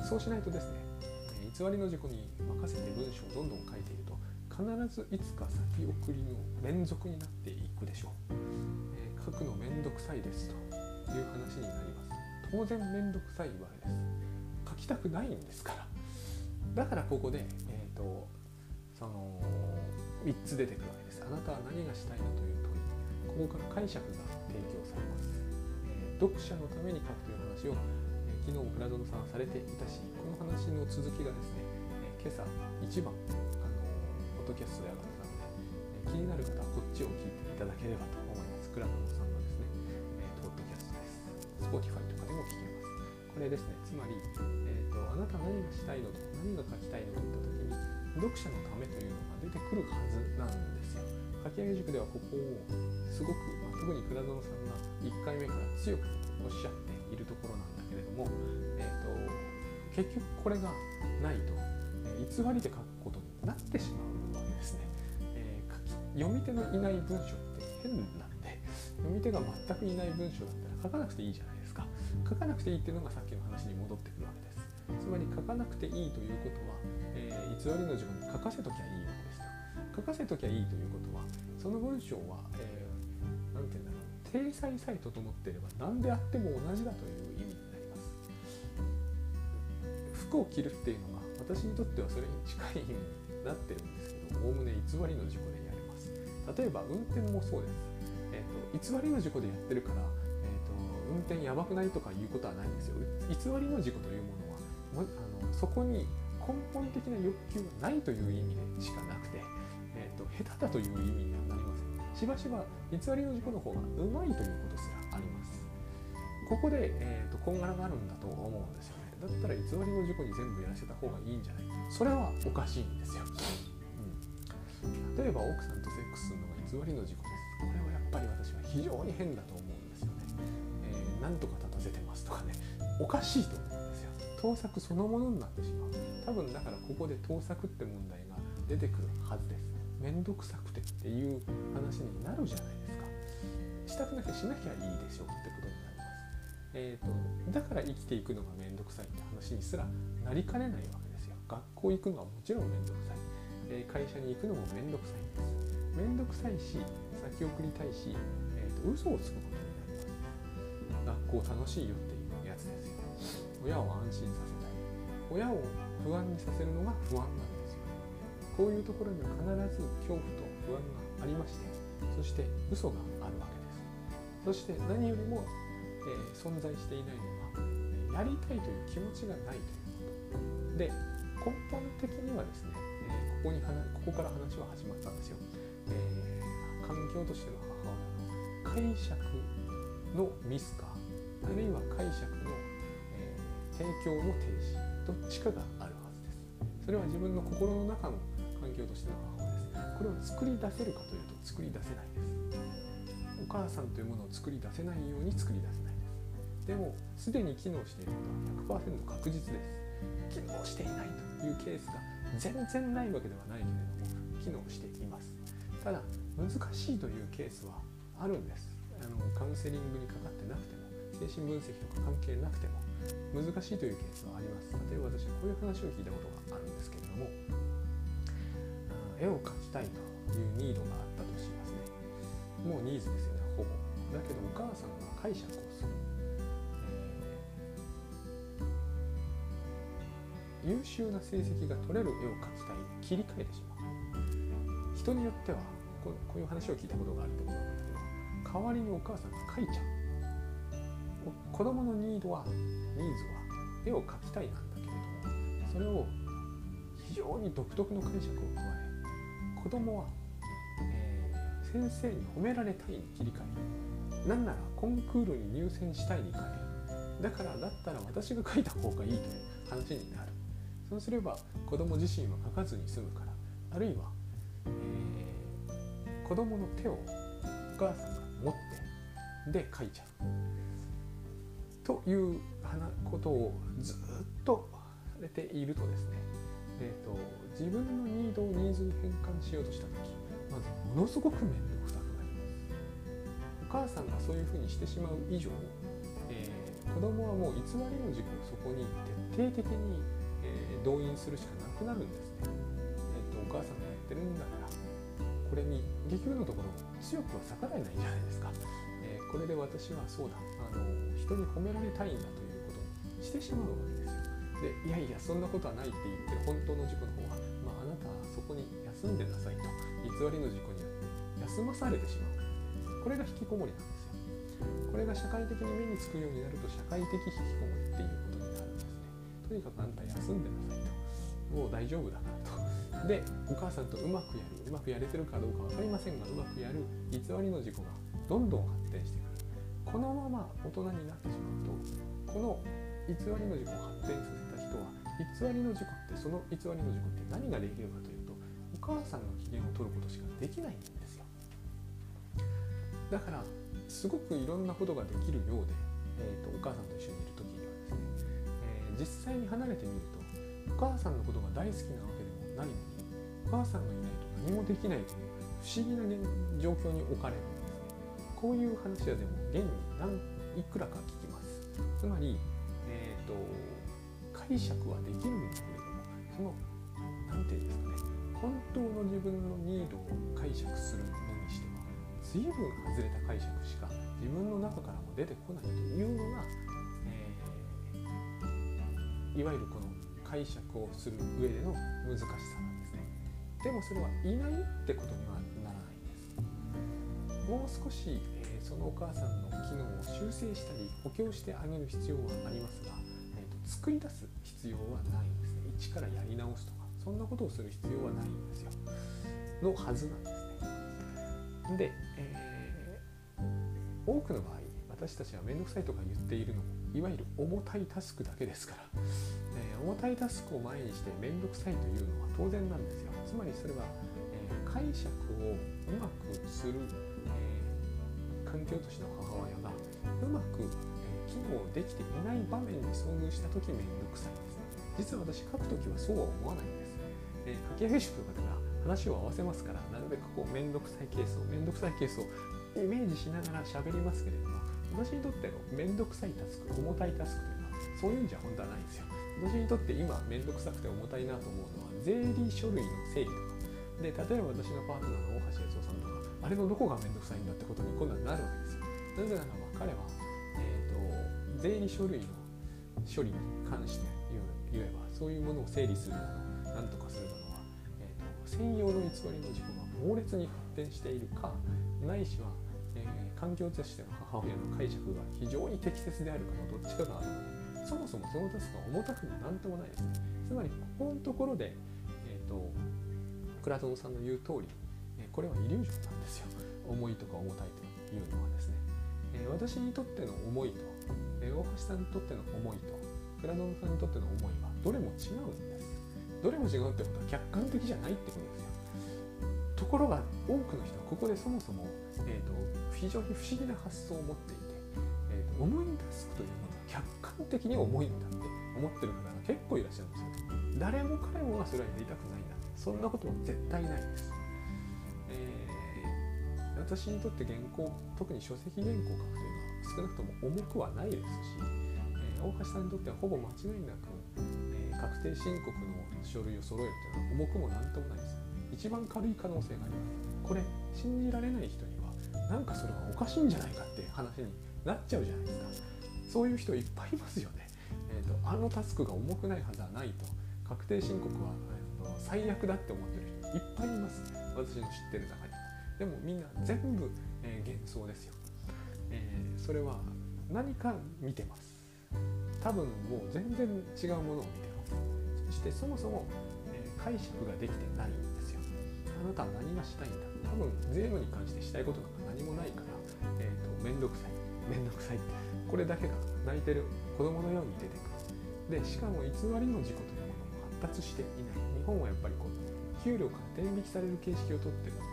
そうしないとですね、え偽りの事故に任せて文章をどんどん書いていると必ずいつか先送りの連続になっていくでしょう、書くのめんどくさいですという話になります。当然めんどくさいわけです。書きたくないんです。からだからここで、えーと、その3つ出てくるわけです。あなたは何がしたいのという問いここから解釈が提供されます、えー、読者のために書くという話を、えー、昨日もプラドノさんはされていたしこの話の続きがです。ね、えー、今朝一番あのポッドキャストで上がったので、え気になる方はこっちを聞いていただければと思いますクラドノさんのですね、えポッドキャストです。Spotify とかでも聞けます。これですね。つまり、えーと、あなた何がしたいのと何が書きたいのといった時に読者のためというのが出てくるはずなんですよ。かき上げ塾ではここをすごく、まあ、特に倉園さんが1回目から強くおっしゃっているところなんだけれども、えーと、結局これがないと、えー、偽りで書くことになってしまうわけですね、えー、読み手のいない文章って変な読み手が全くいない文章だったら書かなくていいじゃないですか。書かなくていいっていうのがさっきの話に戻ってくるわけです。つまり書かなくていいということは、えー、偽りの自分に書かせときゃいいわけですと書かせときゃいいということはその文章は何、えー、て言うんだろう。体裁さえ整っていれば何であっても同じだという意味になります。服を着るっていうのが私にとってはそれに近い意味になってるんですけどおおむね偽りの事故でやります。例えば運転もそうです、と、偽りの事故でやってるから、えーと、運転やばくないとかいうことはないんですよ。偽りの事故というものはあのそこに根本的な欲求がないという意味でしかなくて、えーと、下手だという意味にはなりません。しばしば偽りの事故の方がうまいということすらあります。ここで、えーと、こんがらがあるんだと思うんですよね。だったら偽りの事故に全部やらせた方がいいんじゃないそれはおかしいんですよ、うん、例えば奥さんとセックスするのが偽りの事故です。これはぱり私は非常に変だと思うんですよね、えー、なんとか立たせてますとかね。おかしいと思うんですよ。盗作そのものになってしまう。多分だからここで盗作って問題が出てくるはずです。面倒くさくてっていう話になるじゃないですか。したくなきゃしなきゃいいでしょうってことになります、えーと、だから生きていくのが面倒くさいって話にすらなりかねないわけですよ。学校行くのはもちろん面倒くさい、会社に行くのも面倒くさいんです。面倒くさいし先送りたいし、えーと、嘘をつくことになります学校楽しいよっていうやつですよ。親を安心させたい。親を不安にさせるのが不安なんですよ。こういうところには必ず恐怖と不安がありましてそして嘘があるわけです。そして何よりも、えー、存在していないのはやりたいという気持ちがないということ。で根本的にはですね、えー、ここにここから話は始まったんですよ、えー、環境としての母親解釈のミスかあるいは解釈の、えー、提供の停止どっちかがあるはずです。それは自分の心の中の環境としての母親です。これを作り出せるかというと作り出せないです。お母さんというものを作り出せないように作り出せないです。でもすでに機能していることは100%確実です。機能していないというケースが全然ないわけではないけれども機能しています。ただ難しいというケースはあるんです。あのカウンセリングにかかってなくても精神分析とか関係なくても難しいというケースはあります。例えば私はこういう話を聞いたことがあるんですけれども絵を描きたいというニードがあったとしますね。もうニーズですよねほぼ。だけどお母さんが解釈をする、えー、優秀な成績が取れる絵を描きたい切り替えてしまう。人によってはこうこういう話を聞いたことがあるところなんだけど代わりにお母さんが描いちゃう子供のニードはニーズは絵を描きたいなんだけれどもそれを非常に独特の解釈を加え子供は、えー、先生に褒められたいに切り替え。なんならコンクールに入選したいに変えだからだったら私が書いた方がいいという話になるそうすれば子供自身は書かずに済むから。あるいは、子供の手をお母さんが持ってで書いちゃう。ということをずっとされているとですね、えーと自分のニードをニーズに変換しようとした時まずものすごく面倒くさくなります。お母さんがそういうふうにしてしまう以上、えー、子供はもう偽りの軸をそこに徹底的に、えー、動員するしかなくなるんですね、えーと、お母さんがやってるんだからこれに結局のところ強くは逆らえないじゃないですか、えー、これで私はそうだ。あの人に褒められたいんだということにしてしまうわけですよ。でいやいやそんなことはないって言ってる本当の事故の方は、まあ、あなたはそこに休んでなさいと偽りの事故によって休まされてしまう。これが引きこもりなんですよ。これが社会的に目につくようになると社会的引きこもりっていうことになるんですね。とにかくあんた休んでなさいと。もう大丈夫だからと。でお母さんとうまくやるうまくやれてるかどうか分かりませんがうまくやる偽りの事故がどんどん発展してくる。このまま大人になってしまうとこの偽りの事故を発展させた人は偽りの事故ってその偽りの事故って何ができるかというとお母さんの機嫌を取ることしかできないんですよ。だからすごくいろんなことができるようで、えーと、お母さんと一緒にいる時にはですね、えー、実際に離れてみるとお母さんのことが大好きなわけでもないのにお母さんがいないと何もできないという不思議な、ね、状況に置かれるんですねこういう話はでも現に何いくらか聞きます。つまり、えーと、解釈はできるんだけれどもその何て言うんですかね本当の自分のニードを解釈するのにしては随分外れた解釈しか自分の中からも出てこないというのが、えー、いわゆるこの解釈をする上での難しさなんですね。でもそれはいないってことにはならないんです。もう少し、えー、そのお母さんの機能を修正したり補強してあげる必要はありますが、えーと、作り出す必要はないんですね一からやり直すとかそんなことをする必要はないんですよ。のはずなんですね。で、えー、多くの場合私たちは面倒くさいとか言っているのもいわゆる重たいタスクだけですから、えー、重たいタスクを前にして面倒くさいというのは当然なんですよ。つまりそれは、えー、解釈をうまくする、えー、環境都市の母親がうまく、え機能できていない場面に遭遇した時面倒くさいです実は私書く時はそうは思わないんです。えー、書き上げ塾の方が話を合わせますからなるべくこう面倒くさいケースを面倒くさいケースをイメージしながら喋りますけれども私にとっての面倒くさいタスク重たいタスクというのはそういうんじゃ本当はないんですよ。私にとって今面倒くさくて重たいなと思うのは税理書類の整理とか。で例えば私のパートナーの大橋悦夫さんとかあれのどこが面倒くさいんだってことに今度はなるわけですよ。なぜならば彼は、えーと、税理書類の処理に関して言えばそういうものを整理するの何とかするのは、えーと、専用の偽りの事故が猛烈に発展しているかないしは、環境としての母親の解釈が非常に適切であるかのどっちかがあるのでそもそもそのタスクは重たくも何ともないですねつまりここのところで、えーと、クラトンさんの言う通り、えこれはイリュージョンなんですよ重いとか重たいというのはですね、えー、私にとっての重いと、えー、大橋さんにとっての重いとクラドンさんにとっての思いはどれも違うんですどれも違うってことは客観的じゃないってことですよところが多くの人はここでそもそも、えーと、非常に不思議な発想を持っていて、えーと、思い出すというものは客観的に重いんだって思ってる方が結構いらっしゃるんですよ。誰も彼もがそれはやりたくないんだそんなことは絶対ないです、えー、私にとって原稿特に書籍原稿を書くというのは少なくとも重くはないですし、えー、大橋さんにとってはほぼ間違いなく、えー、確定申告の書類を揃えるというのは重くも何ともないです。一番軽い可能性がありますこれ信じられない人にはなんかそれはおかしいんじゃないかって話になっちゃうじゃないですか。そういう人いっぱいいますよね、えーと、あのタスクが重くないはずはないと確定申告は、えーと、最悪だって思ってる人いっぱいいます。私の知ってる中に。でもみんな全部、えー、幻想ですよ、えー、それは何か見てます。多分もう全然違うものを見てます。そしてそもそも、え解釈ができてない。あなたは何がしたいんだ？多分税務に関してしたいことなんか何もないから、えーと、めんどくさい。めんどくさいこれだけが泣いてる子供のように出てくる。でしかも偽りの事故というものも発達していない。日本はやっぱりこう給料から天引きされる形式をとってるので、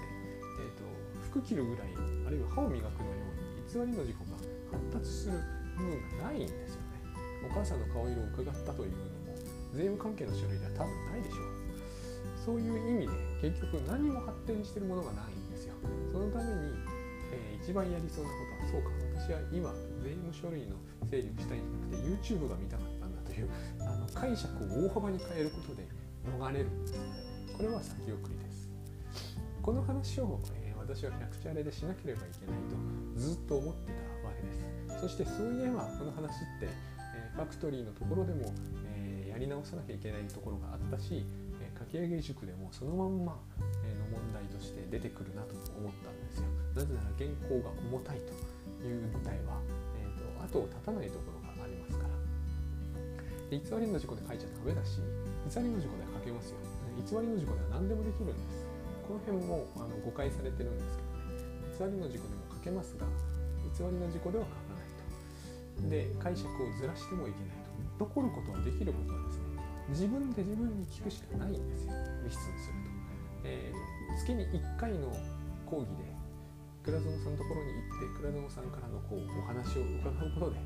えーと、服着るぐらいあるいは歯を磨くのように偽りの事故が発達する部分がないんですよね。お母さんの顔色を伺ったという税務関係の書類では多分ないでしょう。そういう意味で結局何も発展してるものがないんですよ。そのために、えー、一番やりそうなことはそうか私は今税務書類の整理をしたいんじゃなくて YouTube が見たかったんだというあの解釈を大幅に変えることで逃れる。んですねこれは先送りです。この話を、えー、私はキャクチャレでしなければいけないとずっと思ってたわけです。そしてそういえばこの話って、えー、ファクトリーのところでも、えやり直さなきゃいけないところがあったし、え書き上げ塾でもそのまんま、えの問題として出てくるなと思ったんですよ。なぜなら原稿が重たいという訴えは、えーと、後を絶たないところがありますからで偽りの事故で書いちゃダメだし偽りの事故では書けますよ偽りの事故では何でもできるんですこの辺もあの誤解されてるんですけどね偽りの事故でも書けますが偽りの事故では書かないとで解釈をずらしてもいけないと残ることはできることは自分で自分に聞くしかないんですよリスンすると、えー、月に1回の講義で、倉園さんのところに行って倉園さんからのこうお話を伺うことで、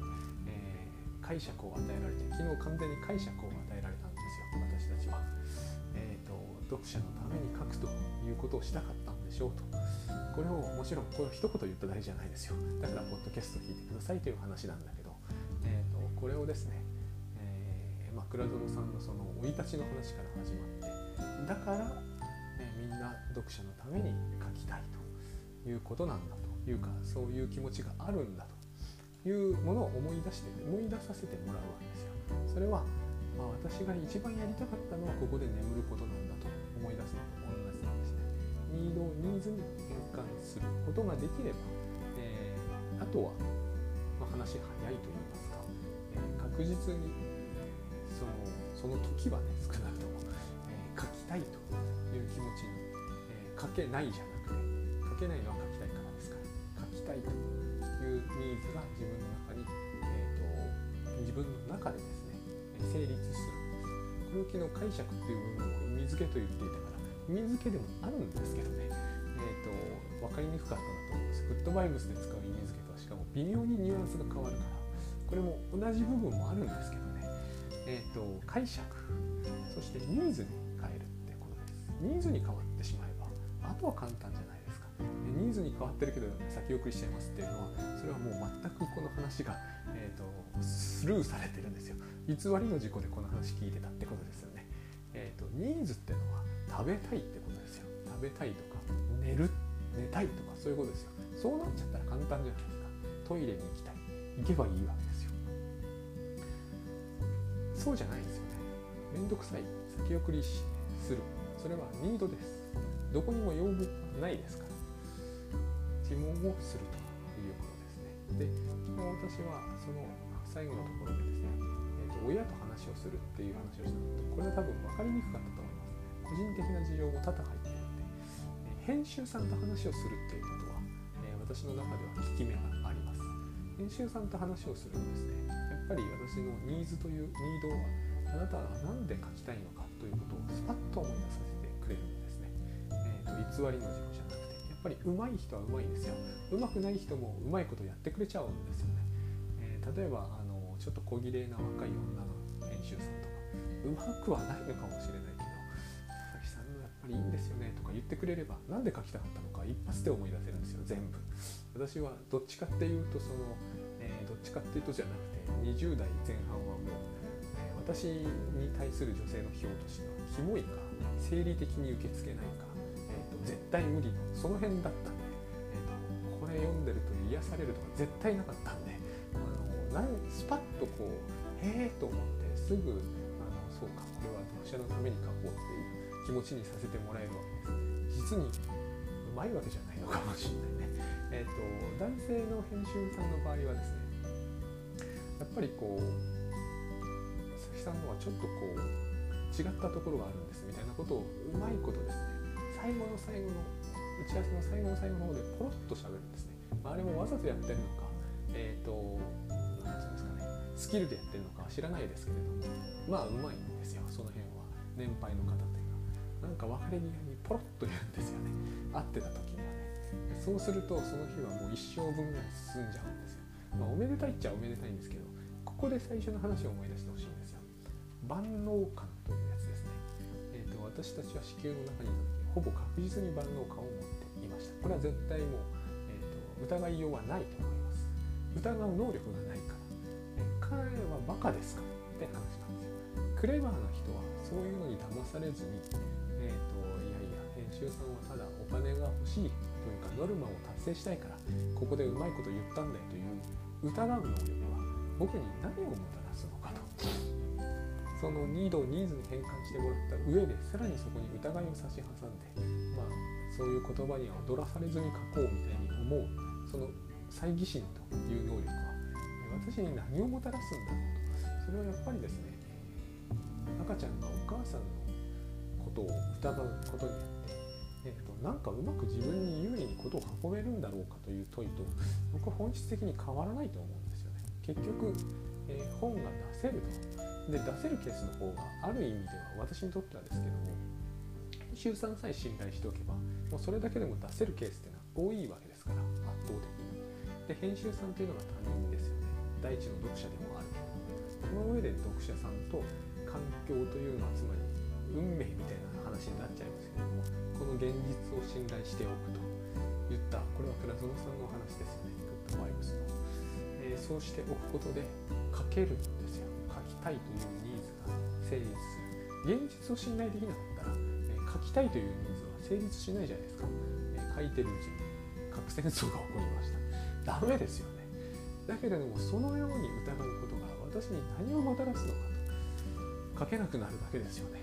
えー、解釈を与えられて昨日完全に解釈を与えられたんですよ私たちは。えーと、読者のために書くということをしたかったんでしょうと。これをもちろんこれ一言言っただけじゃないですよ。だからポッドキャスト聞いてくださいという話なんだけど、えーと、これをですね、倉園さんのその生い立ちの話から始まってだから、えー、みんな読者のために書きたいということなんだというかそういう気持ちがあるんだというものを思い出して思い出させてもらうわけですよ。それは、まあ、私が一番やりたかったのはここで眠ることなんだと思い出すのと同じなんですね。ニードをニーズに変換することができれば、えー、あとは、まあ、話早いと言いますか、えー、確実にそのその時はね少なくとも、えー、書きたいという気持ちに、え書けないじゃなくて書けないのは書きたいからですから書きたいというニーズが自分の中に、えーと、自分の中でですね成立するんですこれを昨日解釈っていう部分を意味付けと言っていたから意味付けでもあるんですけどね、えーと、分かりにくかったなと思いますグッドバイブスで使う意味付けとはしかも微妙にニュアンスが変わるからこれも同じ部分もあるんですけど、えーと、解釈。そしてニーズに変えるってことです。ニーズに変わってしまえばあとは簡単じゃないですか。ニーズに変わってるけど先送りしちゃいますっていうのはそれはもう全くこの話が、えーと、スルーされてるんですよ。偽りの事故でこの話聞いてたってことですよね、えーと、ニーズっていうのは食べたいってことですよ。食べたいとか寝る寝たいとかそういうことですよ。そうなっちゃったら簡単じゃないですか。トイレに行きたい。行けばいいわけです。そうじゃないんですよねめんどくさい先送りするそれはニードですどこにも要望がないですから質問をするということですね。で昨日私はその最後のところでですね、えーと、親と話をするっていう話をしたのとこれは多分分かりにくかったと思いますね。個人的な事情も多々入っているので、え編集さんと話をするっていうことは、えー、私の中では効き目があります。編集さんと話をするとですねぱり私のニーズというニードはあなたは何で書きたいのかということをスパッと思い出させてくれるんですね。えーと、偽りの自己じゃなくてやっぱり上手い人は上手いんですよ。上手くない人もうまいことやってくれちゃうんですよね、えー、例えばあのちょっと小綺麗な若い女の編集さんとか。うまくはないのかもしれないけど佐々木さんのやっぱりいいんですよねとか言ってくれれば何で書きたかったのか一発で思い出せるんですよ全部。私はどっちかっていうとその、どっちかっていうとじゃなくて20代前半はもう、えー、私に対する女性の費用としてはキモいか生理的に受け付けないかえー、と絶対無理のその辺だったんで、えーと、これ読んでると癒されるとか絶対なかったんであのスパッとこうへえと思ってすぐあのそうかこれは読者のために書こうっていう気持ちにさせてもらえるわけです。実にうまいわけじゃないのかもしれないね。えっ、ー、と男性の編集さんの場合はですねやっぱりこう佐々木さんのはちょっとこう違ったところがあるんですみたいなことをうまいことですね最後の最後の打ち合わせの最後の最後の方でポロッと喋るんですね、まあ、あれもわざとやってるのかえっ、ー、と何て言うんですかねスキルでやってるのかは知らないですけれどもまあうまいんですよその辺は。年配の方っていうのは。なんか別れ際にポロッと言うんですよね。会ってた時にはね。そうするとその日はもう一生分ぐらい進んじゃうんですよ、まあ、おめでたいっちゃおめでたいんですけどここで最初の話を思い出してほしいんですよ。万能感というやつですね、えーと、私たちは子宮の中にいた時ほぼ確実に万能感を持っていました。これは絶対もう、えーと、疑いようはないと思います。疑う能力がないから、え彼はバカですか？って話なんですよ。クレバーな人はそういうのに騙されずに、えーと、いやいや編集さんはただお金が欲しいというかノルマを達成したいからここでうまいこと言ったんだよという疑う能力は僕に何をもたらすのかと。そのニードをニーズに変換してもらった上でさらにそこに疑いを差し挟んで、まあ、そういう言葉には踊らされずに書こうみたいに思う。その猜疑心という能力は。私に何をもたらすんだろうと。それはやっぱりですね赤ちゃんがお母さんのことを疑うことによって、えーと、なんかうまく自分に有利にことを運べるんだろうかという問いと僕は本質的に変わらないと思う。んです。結局、えー、本が出せると。で出せるケースの方がある意味では私にとってはですけども編集さえ信頼しておけばもうそれだけでも出せるケースっていうのは多いわけですから圧倒的に。で編集さんというのが他人ですよね。第一の読者でもある。その上で読者さんと環境というのはつまり運命みたいな話になっちゃいますけどもこの現実を信頼しておくと言ったこれは倉園さんのお話ですよね。グッドバイブスの、えー、そうしておくことで書けるんですよ。書きたいというニーズが成立する。現実を信頼できなかったら、えー、書きたいというニーズは成立しないじゃないですか、えー、書いてるうちに核戦争が起こりました。ダメですよね。だけれどもそのように疑うことが私に何をもたらすのかと。書けなくなるだけですよね。